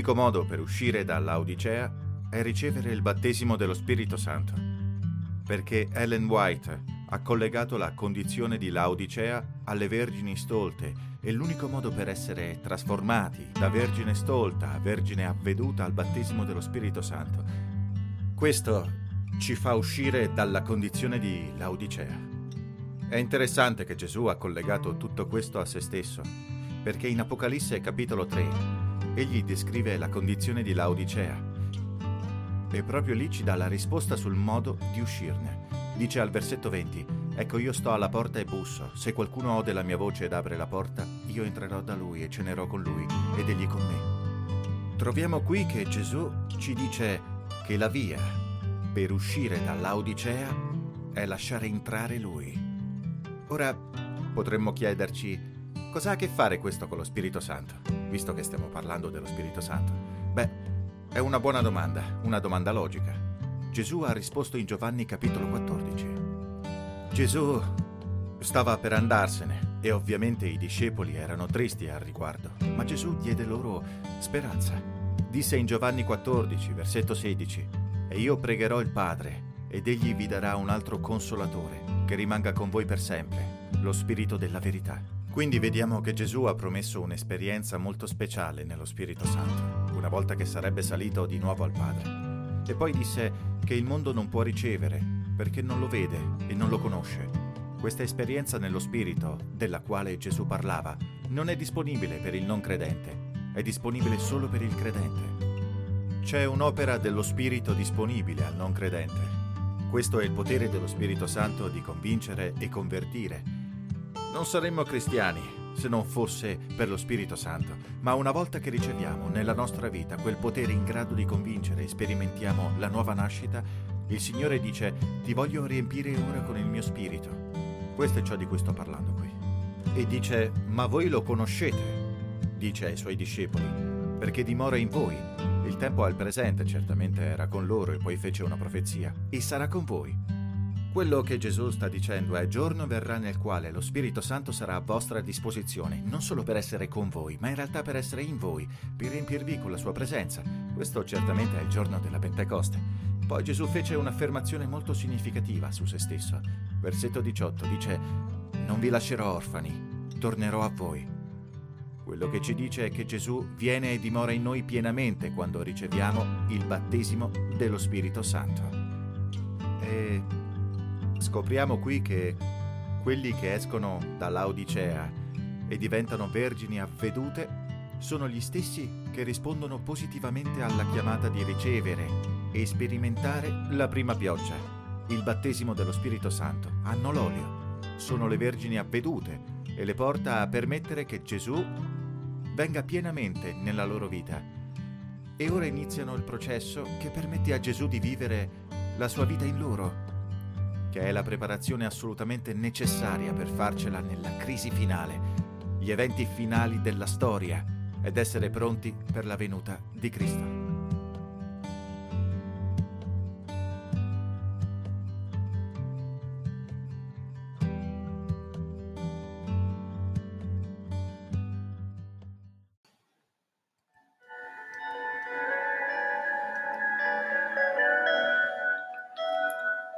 L'unico modo per uscire dall'Audicea è ricevere il battesimo dello Spirito Santo, perché Ellen White ha collegato la condizione di Laodicea alle vergini stolte e l'unico modo per essere trasformati da vergine stolta a vergine avveduta al battesimo dello Spirito Santo. Questo ci fa uscire dalla condizione di Laodicea. È interessante che Gesù ha collegato tutto questo a se stesso, perché in Apocalisse capitolo 3 egli descrive la condizione di Laodicea e proprio lì ci dà la risposta sul modo di uscirne. Dice al versetto 20, Ecco io sto alla porta e busso, se qualcuno ode la mia voce ed apre la porta, io entrerò da lui e cenerò con lui ed egli con me. Troviamo qui che Gesù ci dice che la via per uscire dall'Audicea è lasciare entrare lui. Ora potremmo chiederci cosa ha a che fare questo con lo Spirito Santo, visto che stiamo parlando dello Spirito Santo. Beh, è una buona domanda, una domanda logica. Gesù ha risposto in Giovanni capitolo 14. Gesù stava per andarsene e ovviamente i discepoli erano tristi al riguardo, ma Gesù diede loro speranza. Disse in Giovanni 14, versetto 16, E io pregherò il Padre, ed egli vi darà un altro consolatore, che rimanga con voi per sempre, lo Spirito della verità. Quindi vediamo che Gesù ha promesso un'esperienza molto speciale nello Spirito Santo una volta che sarebbe salito di nuovo al Padre. E poi disse che il mondo non può ricevere perché non lo vede e non lo conosce. Questa esperienza nello Spirito, della quale Gesù parlava, non è disponibile per il non credente, è disponibile solo per il credente. C'è un'opera dello Spirito disponibile al non credente. Questo è il potere dello Spirito Santo di convincere e convertire. Non saremmo cristiani se non fosse per lo Spirito Santo, ma una volta che riceviamo nella nostra vita quel potere in grado di convincere e sperimentiamo la nuova nascita, il Signore dice ti voglio riempire ora con il mio spirito. Questo è ciò di cui sto parlando qui. E dice ma voi lo conoscete, dice ai suoi discepoli, perché dimora in voi. Il tempo al presente certamente era con loro e poi fece una profezia, e sarà con voi quello che Gesù sta dicendo è giorno verrà nel quale lo Spirito Santo sarà a vostra disposizione, non solo per essere con voi, ma in realtà per essere in voi, per riempirvi con la sua presenza. Questo certamente è il giorno della Pentecoste. Poi Gesù fece un'affermazione molto significativa su se stesso. Versetto 18 dice, Non vi lascerò orfani, tornerò a voi. Quello che ci dice è che Gesù viene e dimora in noi pienamente quando riceviamo il battesimo dello Spirito Santo. E Scopriamo qui che quelli che escono dall'Audicea e diventano vergini avvedute sono gli stessi che rispondono positivamente alla chiamata di ricevere e sperimentare la prima pioggia, il battesimo dello Spirito Santo. Hanno l'olio, sono le vergini avvedute e le porta a permettere che Gesù venga pienamente nella loro vita. E ora iniziano il processo che permette a Gesù di vivere la sua vita in loro che è la preparazione assolutamente necessaria per farcela nella crisi finale, gli eventi finali della storia ed essere pronti per la venuta di Cristo.